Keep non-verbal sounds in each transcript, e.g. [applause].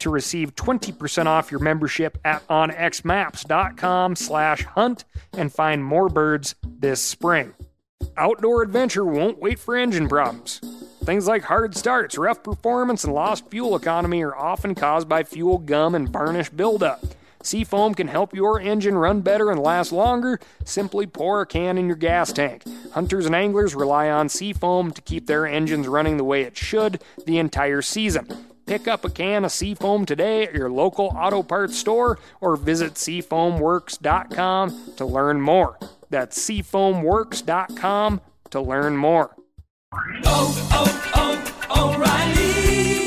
to receive 20% off your membership at onxmaps.com slash hunt and find more birds this spring. Outdoor adventure won't wait for engine problems. Things like hard starts, rough performance, and lost fuel economy are often caused by fuel gum and varnish buildup. Seafoam can help your engine run better and last longer. Simply pour a can in your gas tank. Hunters and anglers rely on Seafoam to keep their engines running the way it should the entire season. Pick up a can of Seafoam today at your local auto parts store or visit seafoamworks.com to learn more. That's seafoamworks.com to learn more. Oh, oh, oh, O'Reilly!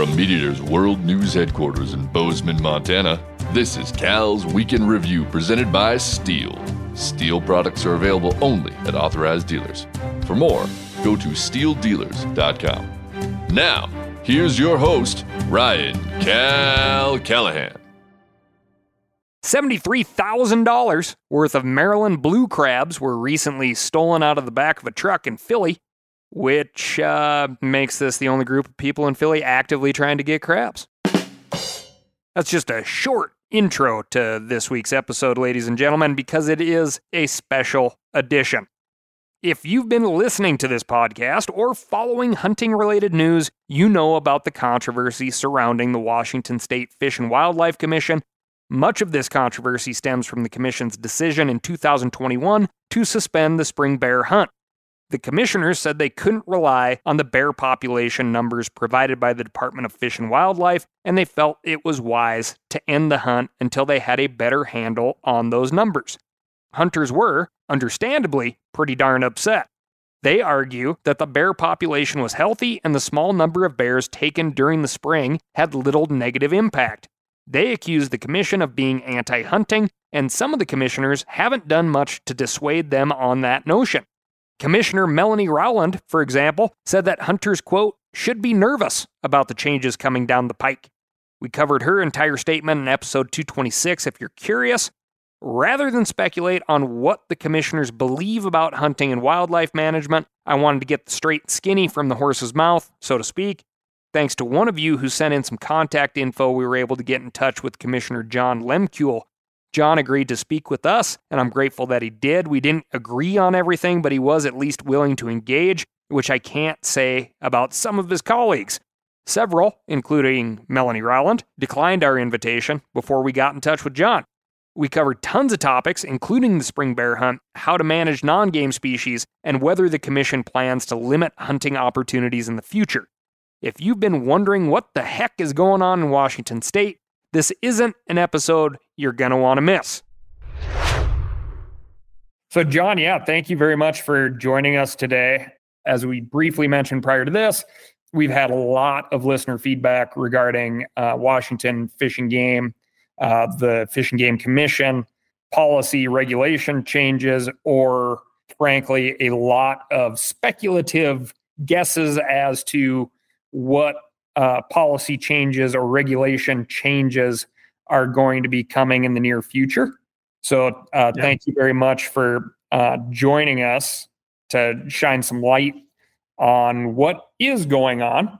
From MeatEater's World News Headquarters in Bozeman, Montana, this is Cal's Week in Review presented by STIHL. STIHL products are available only at authorized dealers. For more, go to stihldealers.com. Now, here's your host, Ryan Cal Callahan. $73,000 worth of Maryland blue crabs were recently stolen out of the back of a truck in Philly, which uh, makes this the only group of people in Philly actively trying to get crabs. That's just a short intro to this week's episode, ladies and gentlemen, because it is a special edition. If you've been listening to this podcast or following hunting related news, you know about the controversy surrounding the Washington State Fish and Wildlife Commission. Much of this controversy stems from the Commission's decision in 2021 to suspend the spring bear hunt. The commissioners said they couldn't rely on the bear population numbers provided by the Department of Fish and Wildlife, and they felt it was wise to end the hunt until they had a better handle on those numbers. Hunters were, understandably, pretty darn upset. They argue that the bear population was healthy and the small number of bears taken during the spring had little negative impact. They accuse the commission of being anti hunting, and some of the commissioners haven't done much to dissuade them on that notion. Commissioner Melanie Rowland, for example, said that hunters, quote, should be nervous about the changes coming down the pike. We covered her entire statement in episode 226 if you're curious. Rather than speculate on what the commissioners believe about hunting and wildlife management, I wanted to get the straight skinny from the horse's mouth, so to speak. Thanks to one of you who sent in some contact info, we were able to get in touch with Commissioner John Lemkuhl. John agreed to speak with us, and I'm grateful that he did. We didn't agree on everything, but he was at least willing to engage, which I can't say about some of his colleagues. Several, including Melanie Rowland, declined our invitation before we got in touch with John. We covered tons of topics, including the spring bear hunt, how to manage non game species, and whether the Commission plans to limit hunting opportunities in the future. If you've been wondering what the heck is going on in Washington state, this isn't an episode you're going to want to miss. So, John, yeah, thank you very much for joining us today. As we briefly mentioned prior to this, we've had a lot of listener feedback regarding uh, Washington Fish and Game, uh, the Fish and Game Commission, policy regulation changes, or frankly, a lot of speculative guesses as to what uh, policy changes or regulation changes are going to be coming in the near future. So, uh, yeah. thank you very much for uh, joining us to shine some light on what is going on.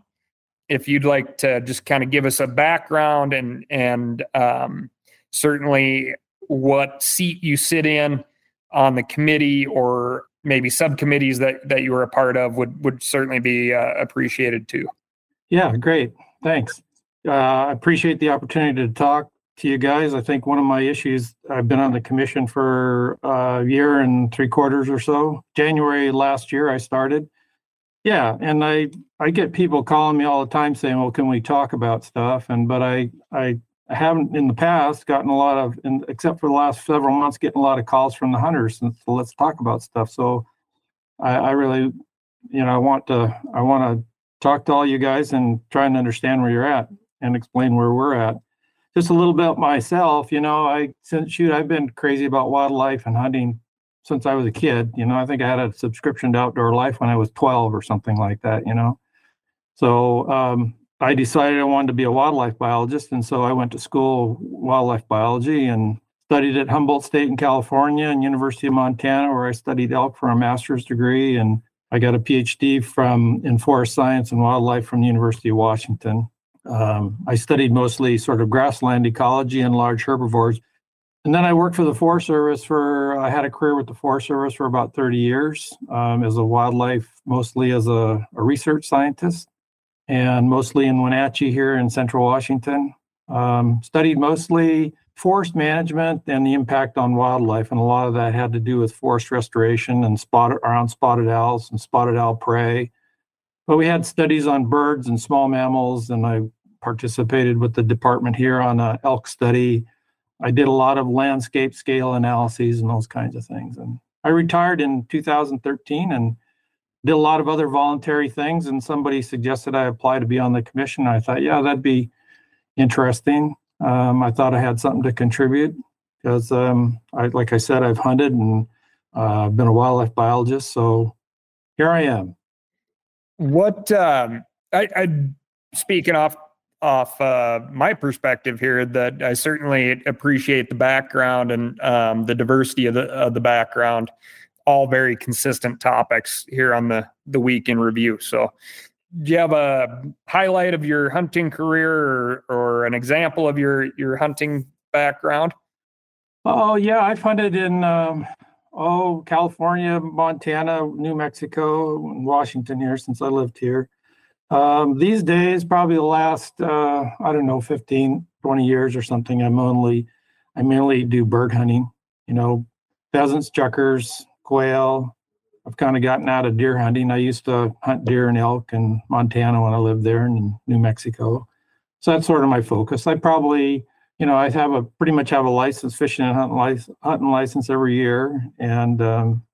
If you'd like to just kind of give us a background and and um, certainly what seat you sit in on the committee or maybe subcommittees that that you are a part of would would certainly be uh, appreciated too. Yeah, great. Thanks. Uh, I appreciate the opportunity to talk to you guys. I think one of my issues, I've been on the commission for a year and three quarters or so. January last year, I started. Yeah, and I I get people calling me all the time saying, "Well, can we talk about stuff?" And but I I haven't in the past gotten a lot of, except for the last several months, getting a lot of calls from the hunters. And so let's talk about stuff. So I, I really, you know, I want to I want to talk to all you guys and try and understand where you're at and explain where we're at. Just a little bit myself, you know, I since shoot, I've been crazy about wildlife and hunting since I was a kid. You know, I think I had a subscription to Outdoor Life when I was 12 or something like that, you know. So um, I decided I wanted to be a wildlife biologist. And so I went to school wildlife biology and studied at Humboldt State in California and University of Montana, where I studied elk for a master's degree. And I got a PhD from in forest science and wildlife from the University of Washington. Um, I studied mostly sort of grassland ecology and large herbivores. And then I worked for the Forest Service for, I had a career with the Forest Service for about 30 years um, as a wildlife, mostly as a, a, research scientist, and mostly in Wenatchee here in central Washington. Um, studied mostly forest management and the impact on wildlife. And a lot of that had to do with forest restoration and spotted around spotted owls and spotted owl prey. But we had studies on birds and small mammals, and I participated with the department here on an elk study I did a lot of landscape scale analyses and those kinds of things. And I retired in 2013 and did a lot of other voluntary things. And somebody suggested I apply to be on the commission. I thought, yeah, that'd be interesting. Um, I thought I had something to contribute because, um, I, like I said, I've hunted and uh, been a wildlife biologist. So here I am. What um, I, I speaking off off uh, my perspective here that I certainly appreciate the background and um, the diversity of the of the background. All very consistent topics here on the the week in review. So, do you have a highlight of your hunting career or, or an example of your your hunting background? Oh yeah, I've hunted in um, oh California, Montana, New Mexico, Washington here since I lived here. Um, these days, probably the last, uh, I don't know, 15, 20 years or something, I'm only, I mainly do bird hunting, you know, pheasants, chukars, quail. I've kind of gotten out of deer hunting. I used to hunt deer and elk in Montana when I lived there in New Mexico. So that's sort of my focus. I probably, you know, I have a pretty much have a license, fishing and hunting license, hunting license every year. And um,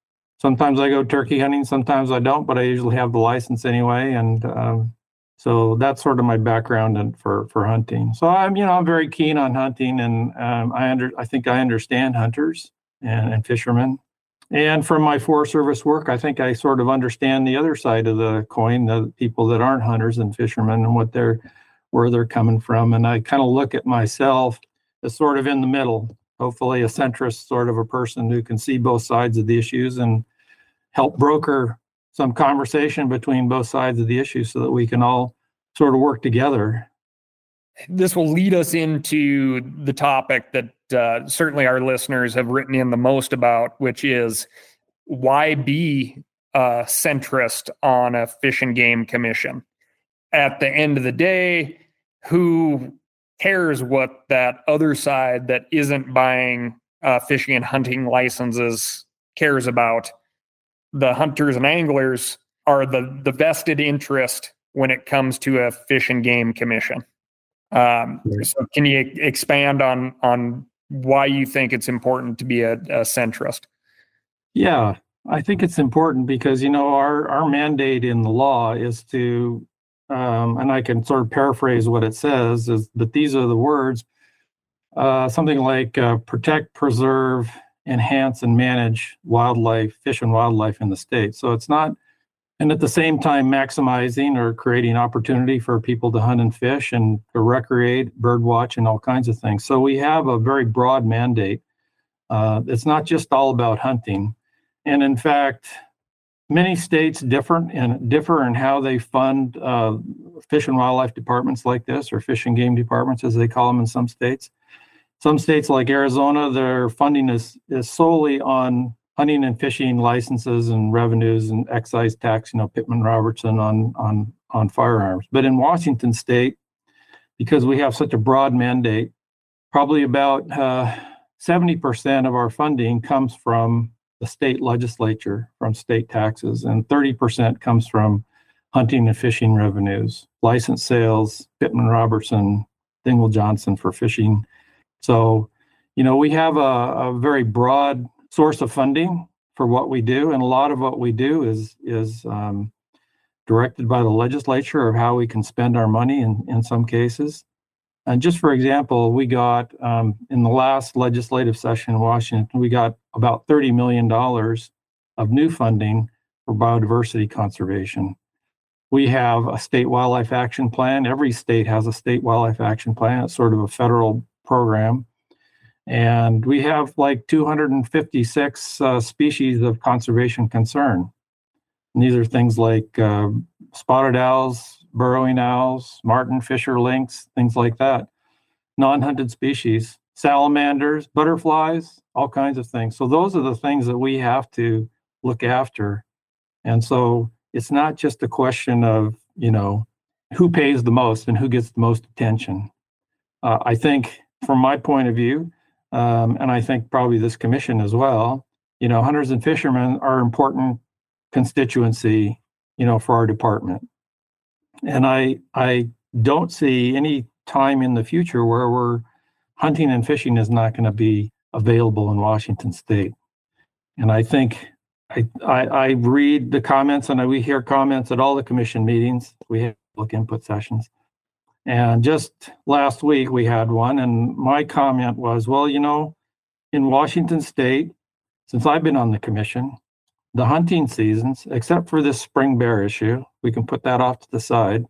sometimes I go turkey hunting, sometimes I don't, but I usually have the license anyway. And um, so that's sort of my background and for for hunting. So I'm you know I'm very keen on hunting, and um, I under I think I understand hunters and, and fishermen. And from my Forest Service work, I think I sort of understand the other side of the coin, the people that aren't hunters and fishermen, and what they're where they're coming from. And I kind of look at myself as sort of in the middle hopefully a centrist sort of a person who can see both sides of the issues and help broker some conversation between both sides of the issue so that we can all sort of work together. This will lead us into the topic that uh, certainly our listeners have written in the most about, which is why be a centrist on a fish and game commission? At the end of the day, who cares what that other side that isn't buying uh, fishing and hunting licenses cares about. The hunters and anglers are the the vested interest when it comes to a fish and game commission. Um, so, can you expand on on why you think it's important to be a, a centrist? Yeah, I think it's important because you know our our mandate in the law is to um, and I can sort of paraphrase what it says, is that these are the words uh, something like uh, protect, preserve, enhance, and manage wildlife, fish and wildlife in the state. So it's not, and at the same time, maximizing or creating opportunity for people to hunt and fish and to recreate, bird watch, and all kinds of things. So we have a very broad mandate. Uh, it's not just all about hunting. And in fact, many states different and differ in how they fund uh, fish and wildlife departments like this, or fish and game departments, as they call them in some states. Some states like Arizona, their funding is is solely on hunting and fishing licenses and revenues and excise tax. You know, Pittman Robertson on on on firearms. But in Washington State, because we have such a broad mandate, probably about uh, 70% of our funding comes from the state legislature, from state taxes, and 30% comes from hunting and fishing revenues, license sales, Pittman Robertson, Dingell Johnson for fishing. So, you know, we have a, a very broad source of funding for what we do, and a lot of what we do is is um, directed by the legislature of how we can spend our money in, in some cases. And just for example, we got um, in the last legislative session in Washington, we got about $30 million of new funding for biodiversity conservation. We have a state wildlife action plan. Every state has a state wildlife action plan. It's sort of a federal program. And we have like 256 uh, species of conservation concern. And these are things like uh, spotted owls, burrowing owls, marten fisher lynx, things like that. Non hunted species, salamanders, butterflies, all kinds of things. So, those are the things that we have to look after. And so, it's not just a question of, you know, who pays the most and who gets the most attention. Uh, I think, from my point of view, um, and I think probably this commission as well, you know, hunters and fishermen are important constituency, you know, for our department. And I I don't see any time in the future where we're hunting and fishing is not going to be available in Washington State. And I think I, I, I read the comments and I, we hear comments at all the commission meetings. We have public input sessions. And just last week we had one, and my comment was, well, you know, in Washington State, since I've been on the commission, the hunting seasons, except for this spring bear issue, we can put that off to the side.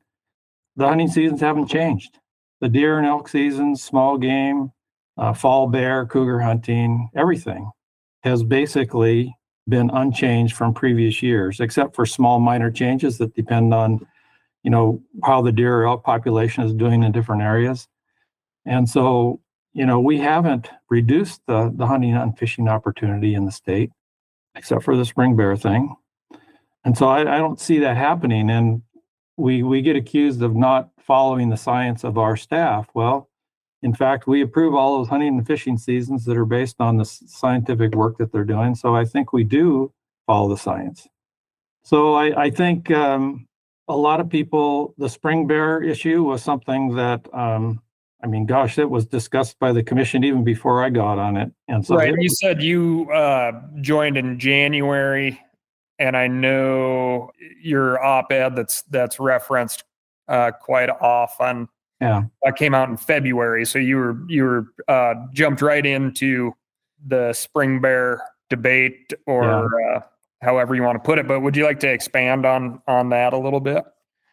The hunting seasons haven't changed. The deer and elk seasons, small game, uh, fall bear, cougar hunting, everything has basically been unchanged from previous years, except for small minor changes that depend on, you know, how the deer elk population is doing in different areas. And so, you know, we haven't reduced the, the hunting and fishing opportunity in the state except for the spring bear thing. And so I, I don't see that happening. And we we get accused of not following the science of our staff. Well, in fact, we approve all those hunting and fishing seasons that are based on the scientific work that they're doing. So I think we do follow the science. So I, I think um, a lot of people, the spring bear issue was something that um, I mean, gosh, it was discussed by the commission even before I got on it. And so, right, you said you uh, joined in January, and I know your op-ed that's that's referenced uh, quite often. Yeah, that came out in February. So you were you were uh, jumped right into the spring bear debate, or yeah. However you want to put it. But would you like to expand on on that a little bit?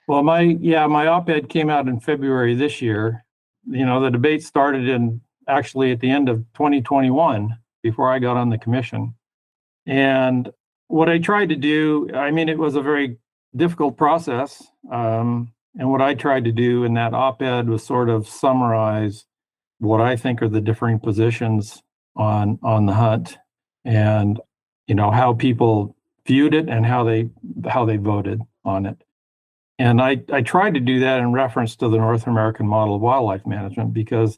Well, my yeah, my op-ed came out in February this year, you know, the debate started in actually at the end of 2021 before I got on the commission. And what I tried to do, I mean, it was a very difficult process. Um, and what I tried to do in that op ed was sort of summarize what I think are the differing positions on on the hunt and you know how people viewed it and how they how they voted on it and I, I tried to do that in reference to the North American model of wildlife management because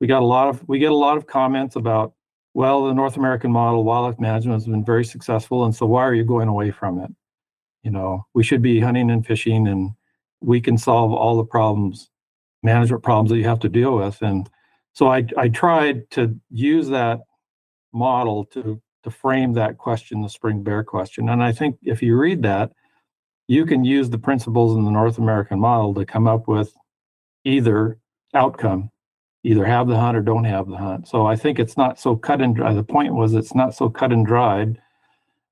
we got a lot of we get a lot of comments about, well, the North American model of wildlife management has been very successful, and so why are you going away from it? You know, we should be hunting and fishing, and we can solve all the problems, management problems that you have to deal with. And so I I tried to use that model to to frame that question, the spring bear question. And I think if you read that, you can use the principles in the North American model to come up with either outcome, either have the hunt or don't have the hunt. So I think it's not so cut and dry. The point was it's not so cut and dried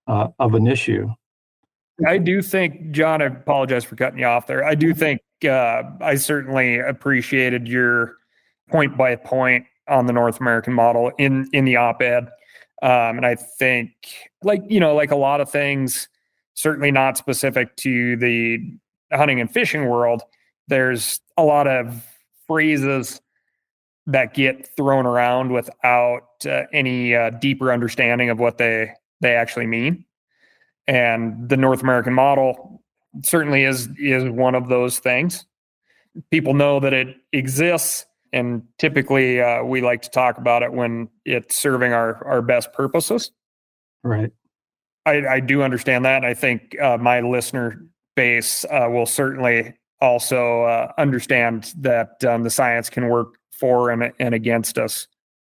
uh, of an issue. I do think, John, I apologize for cutting you off there. I do think uh, I certainly appreciated your point by point on the North American model in in the op-ed. Um, and I think, like you know, like a lot of things, certainly not specific to the hunting and fishing world. There's a lot of phrases that get thrown around without uh, any uh, deeper understanding of what they they actually mean. And the North American model certainly is is one of those things. People know that it exists and typically uh, we like to talk about it when it's serving our our best purposes. Right. I, I do understand that. I think uh, my listener base uh, will certainly also uh, understand that um, the science can work for and, and against us.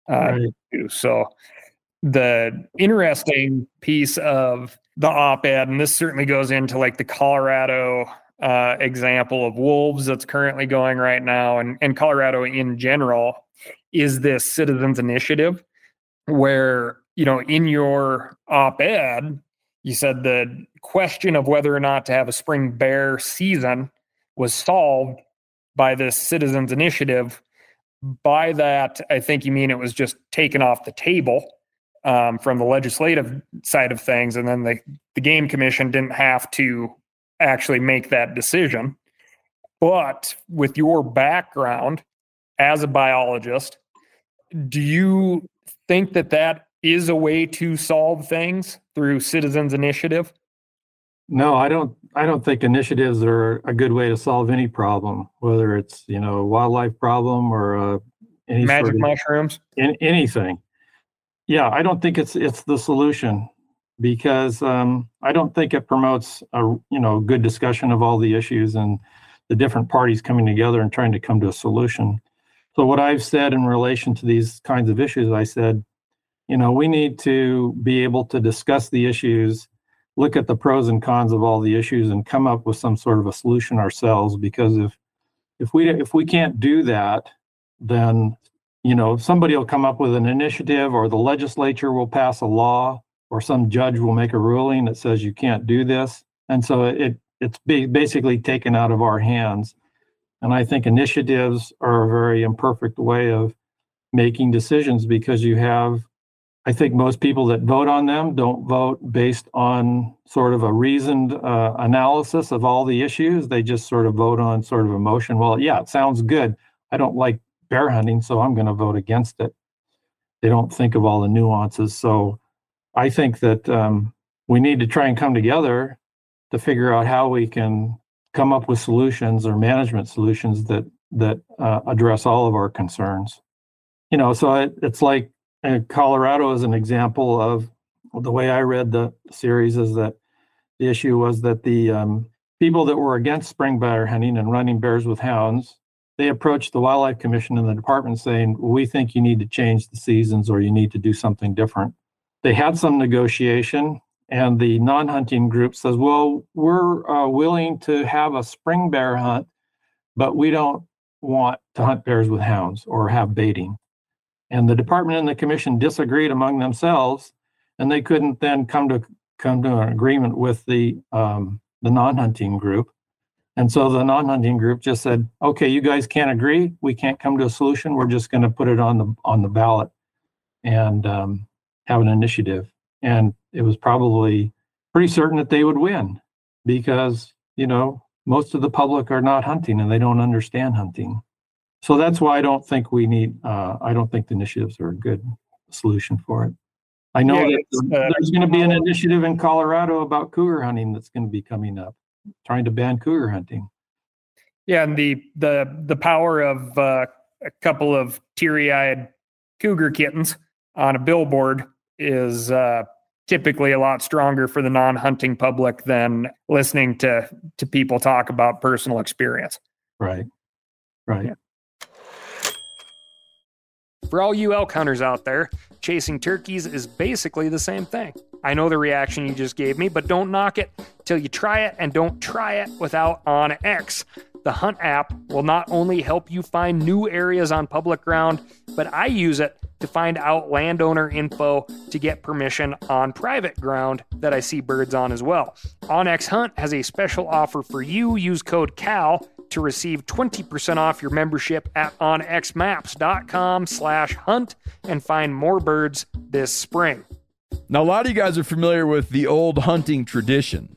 Uh, Right. too. So the interesting piece of the op-ed, and this certainly goes into like the Colorado uh, example of wolves that's currently going right now, and, and Colorado in general, is this citizens initiative where you know in your op-ed you said the question of whether or not to have a spring bear season was solved by this citizens initiative. By that i think you mean it was just taken off the table um, from the legislative side of things and then the, the game commission didn't have to actually make that decision but with your background as a biologist do you think that that is a way to solve things through citizens initiative No, I don't. I don't think initiatives are a good way to solve any problem, whether it's you know a wildlife problem or uh, any magic sort of, mushrooms in, anything. Yeah, I don't think it's it's the solution because um, I don't think it promotes a you know good discussion of all the issues and the different parties coming together and trying to come to a solution. So what I've said in relation to these kinds of issues, I said, you know, we need to be able to discuss the issues, look at the pros and cons of all the issues, and come up with some sort of a solution ourselves. Because if if we if we can't do that, then you know somebody will come up with an initiative, or the legislature will pass a law, or some judge will make a ruling that says you can't do this, and so it it's basically taken out of our hands. And I think initiatives are a very imperfect way of making decisions because you have I think most people that vote on them don't vote based on sort of a reasoned uh, analysis of all the issues. They just sort of vote on sort of emotion. Well, yeah, it sounds good. I don't like bear hunting, so I'm going to vote against it. They don't think of all the nuances. So I think that um, we need to try and come together to figure out how we can come up with solutions or management solutions that that uh, address all of our concerns. You know, so it, it's like uh, Colorado is an example of the way I read the series is that the issue was that the um, people that were against spring bear hunting and running bears with hounds, they approached the Wildlife Commission and the department saying, "We think you need to change the seasons or you need to do something different." They had some negotiation, and the non-hunting group says, "Well, we're uh, willing to have a spring bear hunt, but we don't want to hunt bears with hounds or have baiting." and the department and the commission disagreed among themselves, and they couldn't then come to come to an agreement with the um, the non-hunting group. And so the non-hunting group just said, "Okay, you guys can't agree. We can't come to a solution. We're just going to put it on the on the ballot and um, have an initiative." And it was probably pretty certain that they would win because you know most of the public are not hunting and they don't understand hunting. So that's why I don't think we need, uh, I don't think the initiatives are a good solution for it. I know Yeah, that uh, there's going to be an initiative in Colorado about cougar hunting that's going to be coming up, trying to ban cougar hunting. yeah and the the the power of uh, a couple of teary-eyed cougar kittens on a billboard is uh, typically a lot stronger for the non-hunting public than listening to to people talk about personal experience Right. Right. Yeah. For all you elk hunters out there, chasing turkeys is basically the same thing. I know the reaction you just gave me, but don't knock it till you try it and don't try it without OnX. The Hunt app will not only help you find new areas on public ground, but I use it to find out landowner info to get permission on private ground that I see birds on as well. OnX Hunt has a special offer for you. Use code CAL to receive 20% off your membership at onxmaps.com slash hunt and find more birds this spring. Now, a lot of you guys are familiar with the old hunting tradition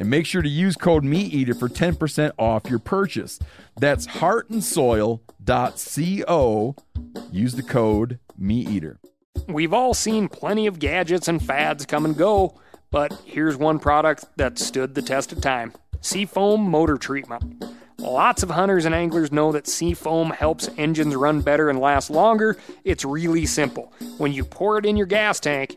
and make sure to use code MeatEater for 10% off your purchase. That's heartandsoil.co. Use the code MeatEater. We've all seen plenty of gadgets and fads come and go, but here's one product that stood the test of time Seafoam Motor Treatment. Lots of hunters and anglers know that Seafoam helps engines run better and last longer. It's really simple. When you pour it in your gas tank,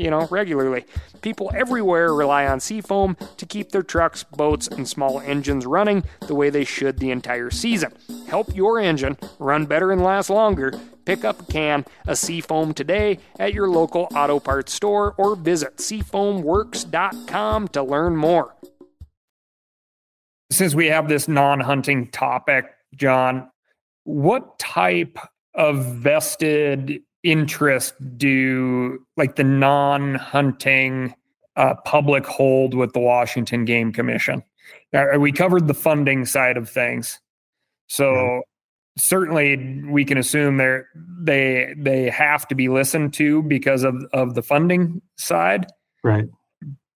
you know, regularly. People everywhere rely on Seafoam to keep their trucks, boats, and small engines running the way they should the entire season. Help your engine run better and last longer. Pick up a can of Seafoam today at your local auto parts store or visit seafoamworks.com to learn more. Since we have this non hunting topic, John, what type of vested interest do like the non-hunting uh, public hold with the Washington Game Commission? Uh, we covered the funding side of things, so yeah. certainly we can assume they they they have to be listened to because of of the funding side, right?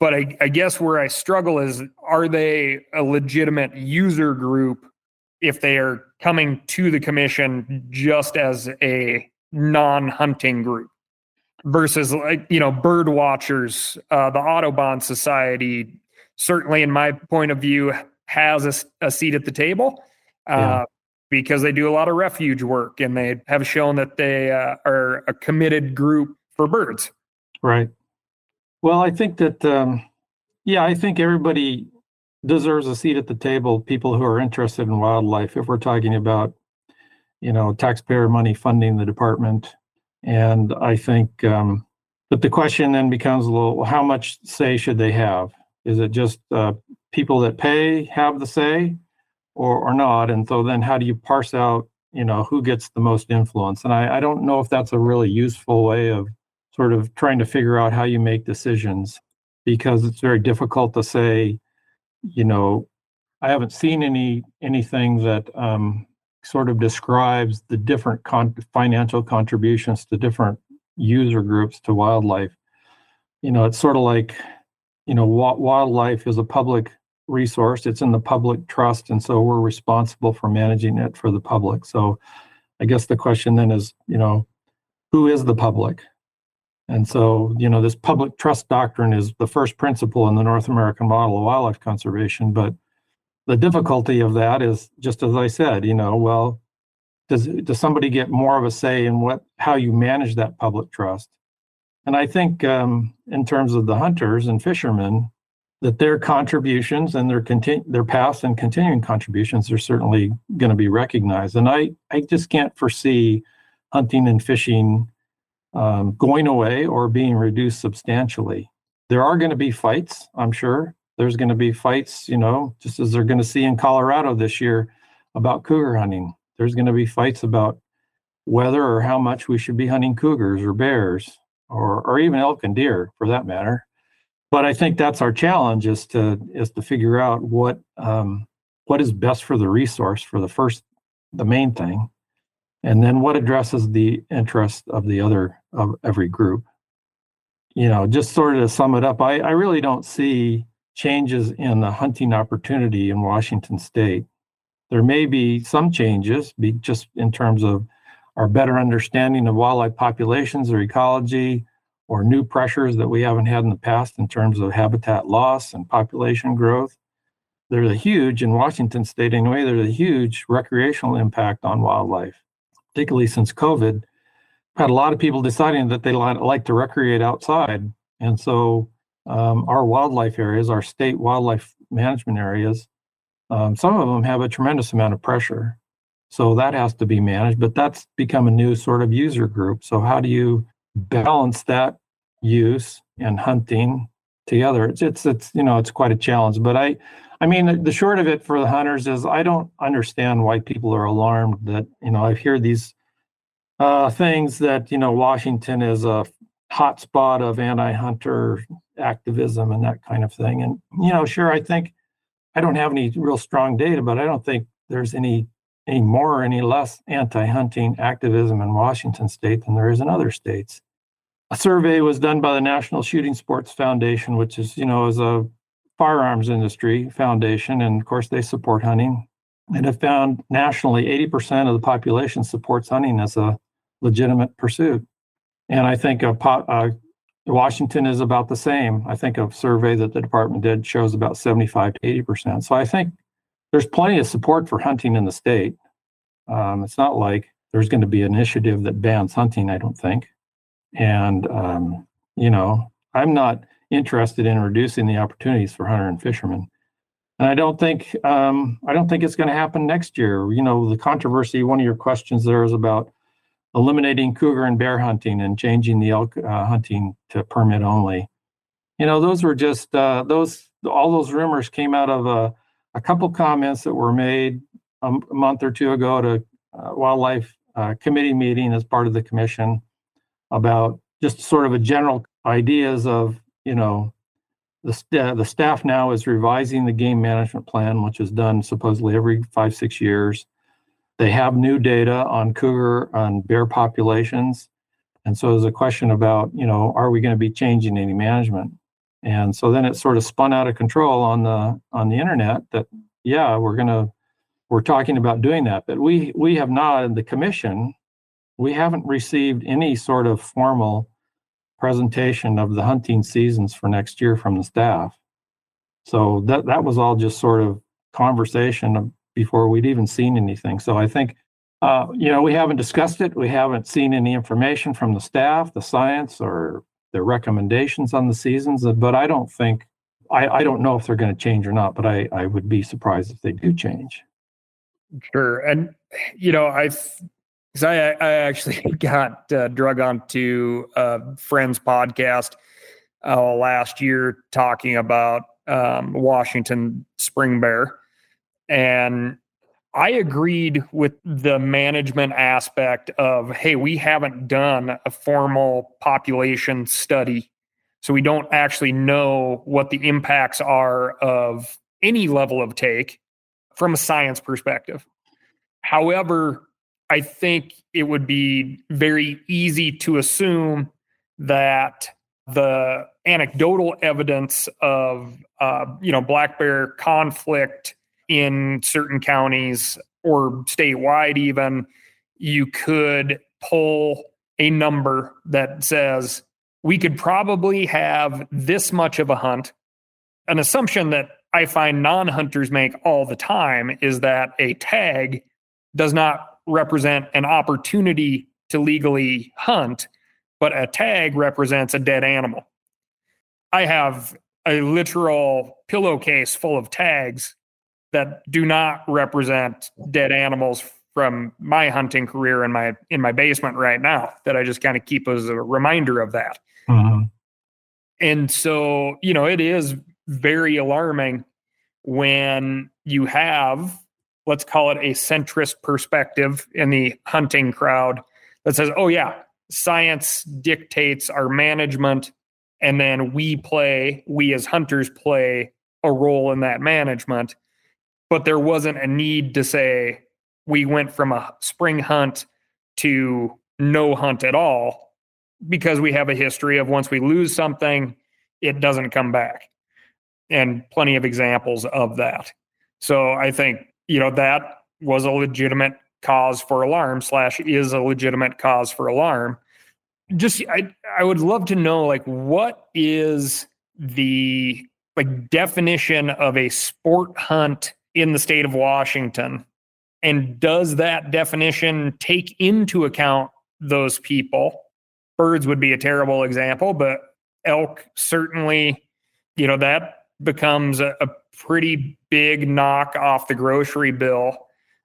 But I, I guess where I struggle is, are they a legitimate user group if they are coming to the commission just as a non-hunting group versus like you know bird watchers. Uh, the audubon society certainly in my point of view has a, a seat at the table uh, yeah. because they do a lot of refuge work and they have shown that they uh, are a committed group for birds. Right. Well i think that um, yeah i think everybody deserves a seat at the table people who are interested in wildlife if we're talking about you know, taxpayer money funding the department. And I think, um, but the question then becomes, well, how much say should they have? Is it just uh, people that pay have the say or, or not? And so then how do you parse out, you know, who gets the most influence? And I, I don't know if that's a really useful way of sort of trying to figure out how you make decisions because it's very difficult to say, you know, I haven't seen any anything that um, sort of describes the different con- financial contributions to different user groups to wildlife. You know, it's sort of like, you know, wa- wildlife is a public resource, it's in the public trust, and so we're responsible for managing it for the public. So I guess the question then is, you know, who is the public? And so, you know, this public trust doctrine is the first principle in the North American model of wildlife conservation, but the difficulty of that is just as I said, you know, well, does does somebody get more of a say in what how you manage that public trust? And I think um, in terms of the hunters and fishermen, that their contributions and their continu- their past and continuing contributions are certainly going to be recognized. And I I just can't foresee hunting and fishing um, going away or being reduced substantially. There are going to be fights, I'm sure, there's going to be fights, you know, just as they're going to see in Colorado this year about cougar hunting. There's going to be fights about whether or how much we should be hunting cougars or bears or or even elk and deer for that matter. But I think that's our challenge is to is to figure out what um, what is best for the resource for the first the main thing, and then what addresses the interest of the other of every group. You know, just sort of to sum it up, I, I really don't see changes in the hunting opportunity in Washington state. There may be some changes, be just in terms of our better understanding of wildlife populations or ecology, or new pressures that we haven't had in the past in terms of habitat loss and population growth. There's a huge, in Washington state anyway, there's a huge recreational impact on wildlife, particularly since COVID. Had a lot of people deciding that they like to recreate outside. And so um, our wildlife areas, our state wildlife management areas, um, some of them have a tremendous amount of pressure. So that has to be managed, but that's become a new sort of user group. So how do you balance that use and hunting together? It's it's it's you know it's quite a challenge. But I I mean the short of it for the hunters is I don't understand why people are alarmed that you know I hear these uh, things that you know Washington is a hotspot of anti-hunter activism and that kind of thing. And you know, sure, I think I don't have any real strong data, but I don't think there's any any more or any less anti-hunting activism in Washington state than there is in other states. A survey was done by the National Shooting Sports Foundation, which is, you know, is a firearms industry foundation, and of course they support hunting. And it found nationally 80% of the population supports hunting as a legitimate pursuit. And I think a po- uh, Washington is about the same. I think a survey that the department did shows about 75 to 80%. So I think there's plenty of support for hunting in the state. Um, it's not like there's going to be an initiative that bans hunting, I don't think. And, um, you know, I'm not interested in reducing the opportunities for hunter and fishermen. And I don't think um, I don't think it's going to happen next year. You know, the controversy. One of your questions there is about eliminating cougar and bear hunting and changing the elk uh, hunting to permit only. You know, those were just uh, those. All those rumors came out of a a couple comments that were made a, a month or two ago at a uh, wildlife uh, committee meeting as part of the commission about just sort of a general ideas of you know the st- the staff now is revising the game management plan, which is done supposedly every five six years. They have new data on cougar on bear populations, and so there's a question about you know are we going to be changing any management? And so then it sort of spun out of control on the on the internet that yeah, we're gonna we're talking about doing that. But we we have not in the commission, we haven't received any sort of formal presentation of the hunting seasons for next year from the staff. So that that was all just sort of conversation before we'd even seen anything. So I think uh, you know, we haven't discussed it. We haven't seen any information from the staff, the science, or their recommendations on the seasons, uh, but I don't think I, I don't know if they're going to change or not, but I, I would be surprised if they do change. Sure, and you know I because I I actually [laughs] got uh, drug onto a friend's podcast uh, last year talking about um, Washington spring bear, and I agreed with the management aspect of, hey, we haven't done a formal population study. So we don't actually know what the impacts are of any level of take from a science perspective. However, I think it would be very easy to assume that the anecdotal evidence of, uh, you know, black bear conflict in certain counties or statewide, even, you could pull a number that says we could probably have this much of a hunt. An assumption that I find non hunters make all the time is that a tag does not represent an opportunity to legally hunt, but a tag represents a dead animal. I have a literal pillowcase full of tags that do not represent dead animals from my hunting career in my in my basement right now that I just kind of keep as a reminder of that. Mm-hmm. And so, you know, it is very alarming when you have let's call it a centrist perspective in the hunting crowd that says, "Oh yeah, science dictates our management and then we play, we as hunters play a role in that management." But there wasn't a need to say we went from a spring hunt to no hunt at all because we have a history of once we lose something, it doesn't come back. And plenty of examples of that. So I think, you know, that was a legitimate cause for alarm, slash, is a legitimate cause for alarm. just I I would love to know like what is the like definition of a sport hunt in the state of Washington? And does that definition take into account those people? Birds would be a terrible example but elk certainly you know that becomes a, a pretty big knock off the grocery bill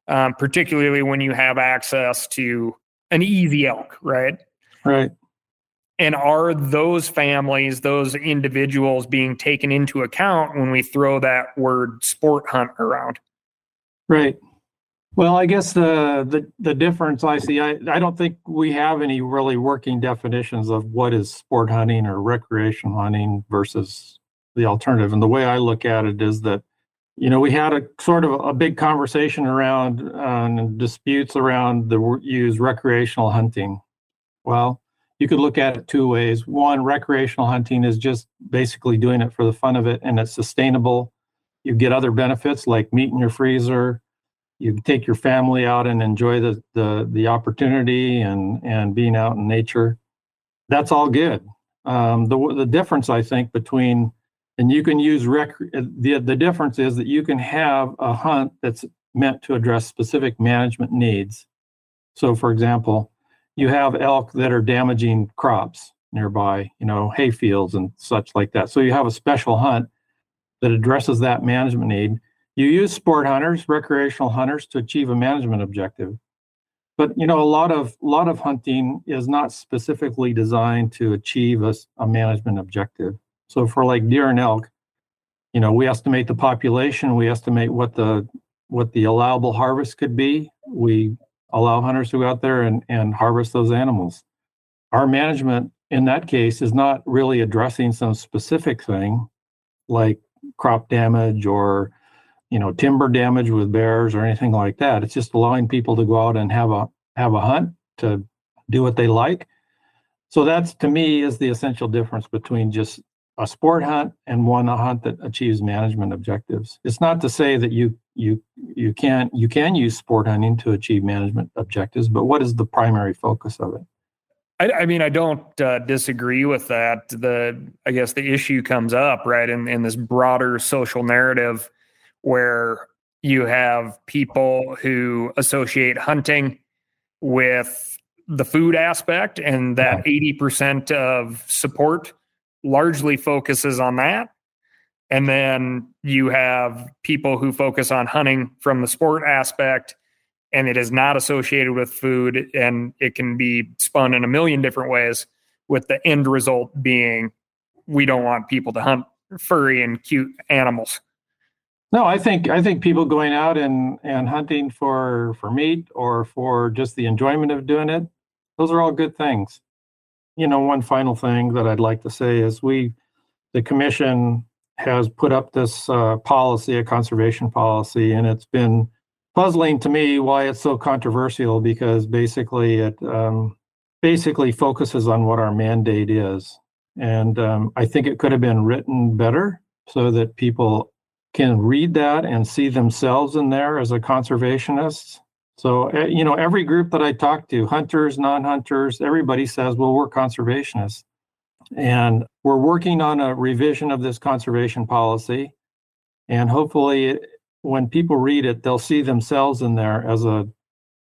um, particularly when you have access to an easy elk right? Right. And are those families, those individuals being taken into account when we throw that word sport hunt around? Right. Well, I guess the the the difference I see, I I don't think we have any really working definitions of what is sport hunting or recreational hunting versus the alternative. And the way I look at it is that, you know, we had a sort of a big conversation around uh, disputes around the use recreational hunting. Well, you could look at it two ways. One, recreational hunting is just basically doing it for the fun of it, and it's sustainable. You get other benefits like meat in your freezer, you take your family out and enjoy the the the opportunity and and being out in nature that's all good um, the the difference i think between and you can use rec the the difference is that you can have a hunt that's meant to address specific management needs so for example you have elk that are damaging crops nearby you know hay fields and such like that so you have a special hunt that addresses that management need you use sport hunters, recreational hunters to achieve a management objective. But you know, a lot of lot of hunting is not specifically designed to achieve a management objective. So for like deer and elk, you know, we estimate the population, we estimate what the what the allowable harvest could be. We allow hunters to go out there and, and harvest those animals. Our management in that case is not really addressing some specific thing like crop damage or you know timber damage with bears or anything like that. It's just allowing people to go out and have a have a hunt to do what they like. So that's to me is the essential difference between just a sport hunt and one a hunt that achieves management objectives. It's not to say that you you you can you can use sport hunting to achieve management objectives but what is the primary focus of it I, I mean, I don't uh, disagree with that. The I guess the issue comes up right in in this broader social narrative where you have people who associate hunting with the food aspect, and that eighty percent of support largely focuses on that. And then you have people who focus on hunting from the sport aspect, and it is not associated with food, and it can be spun in a million different ways, with the end result being we don't want people to hunt furry and cute animals. No, I think I think people going out and and hunting for for meat or for just the enjoyment of doing it, those are all good things. You know, one final thing that I'd like to say is we, the commission has put up this uh, policy, a conservation policy, and it's been puzzling to me why it's so controversial because basically it um, basically focuses on what our mandate is, and um, I think it could have been written better so that people can read that and see themselves in there as a conservationist. So, eh, you know, every group that I talk to, hunters, non hunters, everybody says, well, we're conservationists. And we're working on a revision of this conservation policy. And hopefully, when people read it, they'll see themselves in there as a,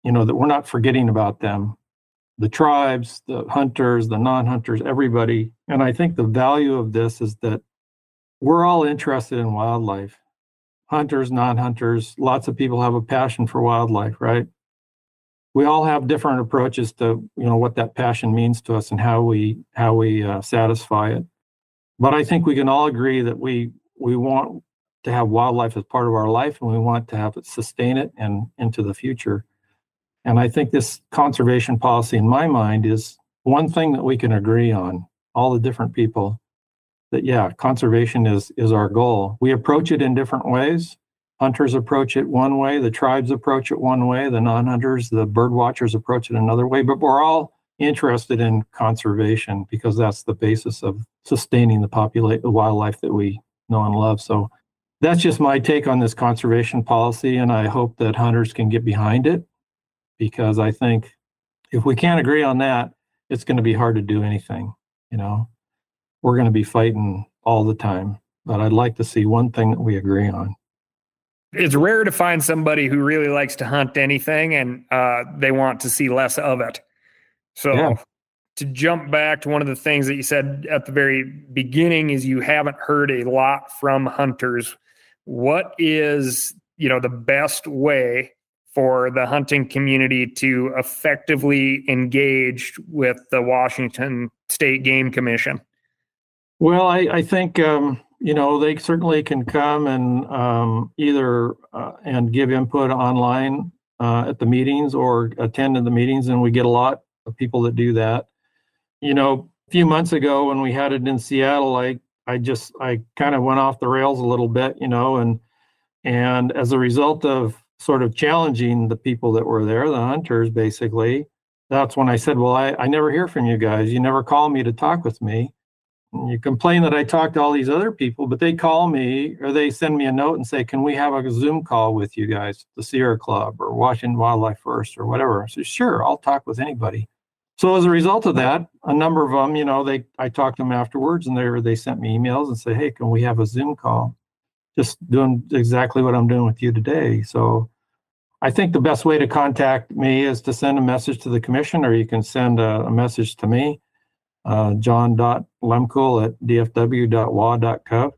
you know, that we're not forgetting about them. The tribes, the hunters, the non hunters, everybody. And I think the value of this is that we're all interested in wildlife hunters non-hunters lots of people have a passion for wildlife right we all have different approaches to you know what that passion means to us and how we how we uh, satisfy it. But i think we can all agree that we we want to have wildlife as part of our life and we want to have it sustain it and into the future. And i think this conservation policy in my mind is one thing that we can agree on all the different people that yeah conservation is is our goal. We approach it in different ways hunters approach it one way the tribes approach it one way the non-hunters the bird watchers approach it another way but we're all interested in conservation because that's the basis of sustaining the the wildlife that we know and love so that's just my take on this conservation policy and i hope that hunters can get behind it because i think if we can't agree on that it's going to be hard to do anything. You know, we're going to be fighting all the time. But I'd like to see one thing that we agree on. It's rare to find somebody who really likes to hunt anything and uh, they want to see less of it. So, Yeah. to jump back to one of the things that you said at the very beginning is you haven't heard a lot from hunters. What is, you know, the best way for the hunting community to effectively engage with the Washington State Game Commission? Well, I, I think um, you know they certainly can come and um, either uh, and give input online uh, at the meetings or attend the meetings, and we get a lot of people that do that. You know, a few months ago when we had it in Seattle, I I just I kind of went off the rails a little bit, you know, and and as a result of sort of challenging the people that were there, the hunters, basically, that's when I said, well, I, I never hear from you guys. You never call me to talk with me. You complain that I talk to all these other people, but they call me or they send me a note and say, Can we have a Zoom call with you guys, the Sierra Club or Washington Wildlife First or whatever? I said, Sure, I'll talk with anybody. So as a result of that, a number of them, you know, they I talked to them afterwards and they were- they sent me emails and say, Hey, can we have a Zoom call? Just doing exactly what I'm doing with you today. So I think the best way to contact me is to send a message to the commission, or you can send a, a message to me, uh, at dfw.wa.gov,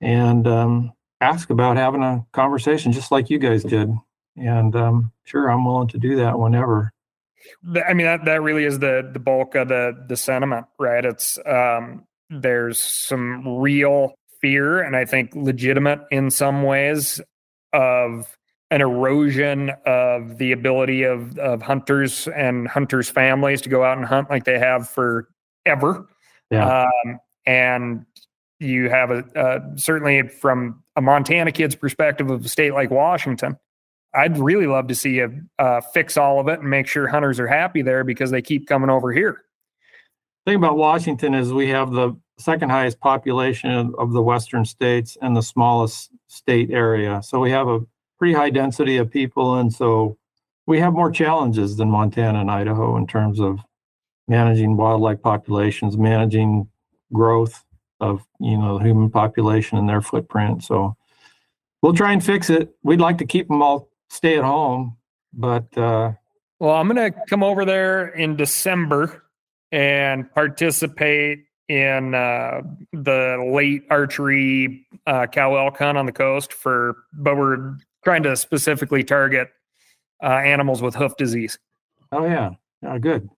and um, ask about having a conversation just like you guys did. And um, sure, I'm willing to do that whenever. I mean that that really is the the bulk of the the sentiment, right? It's um there's some real fear and I think legitimate in some ways of an erosion of the ability of of hunters and hunters families to go out and hunt like they have forever. Yeah. Um and you have a uh, certainly from a Montana kid's perspective of a state like Washington, I'd really love to see you uh, fix all of it and make sure hunters are happy there because they keep coming over here. thing about Washington is we have the second highest population of, of the western states and the smallest state area. So we have a pretty high density of people, and so we have more challenges than Montana and Idaho in terms of managing wildlife populations, managing growth of you know the human population and their footprint. So we'll try and fix it. We'd like to keep them all stay at home, but uh, Well, I'm going to come over there in December and participate in uh, the late archery uh, cow elk hunt on the coast for, but we're trying to specifically target uh, animals with hoof disease. Oh yeah, yeah, good.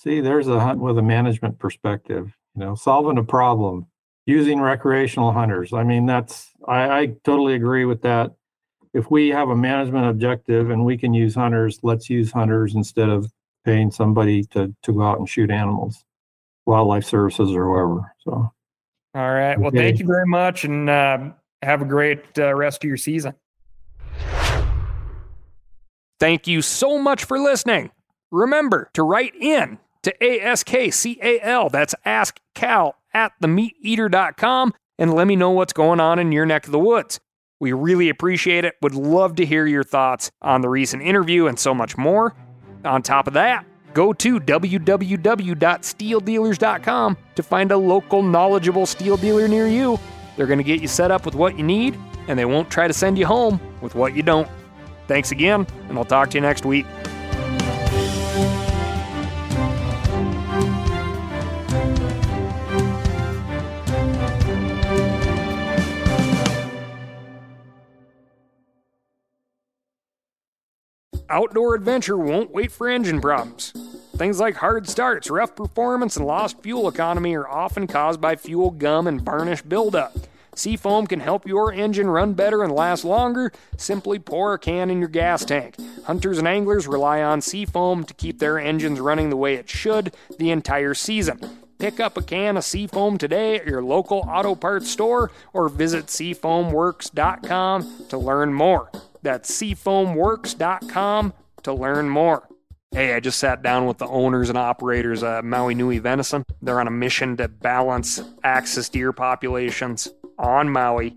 See, there's a hunt with a management perspective. You know, solving a problem using recreational hunters. I mean, that's I, I totally agree with that. If we have a management objective and we can use hunters, let's use hunters instead of paying somebody to to go out and shoot animals, wildlife services or whoever. So All right. Well, Okay. thank you very much and uh, have a great uh, rest of your season. Thank you so much for listening. Remember to write in to ASKCAL, that's Ask Cal at themeateater.com, and let me know what's going on in your neck of the woods. We really appreciate it. Would love to hear your thoughts on the recent interview and so much more. On top of that, go to www.stihldealers.com to find a local knowledgeable STIHL dealer near you. They're going to get you set up with what you need, and they won't try to send you home with what you don't. Thanks again, and I'll talk to you next week. Outdoor adventure won't wait for engine problems. Things like hard starts, rough performance, and lost fuel economy are often caused by fuel gum and varnish buildup. Seafoam can help your engine run better and last longer. Simply pour a can in your gas tank. Hunters and anglers rely on Seafoam to keep their engines running the way it should the entire season. Pick up a can of Seafoam today at your local auto parts store or visit seafoamworks.com to learn more. That's seafoamworks.com to learn more. Hey, I just sat down with the owners and operators of Maui Nui Venison. They're on a mission to balance axis deer populations on Maui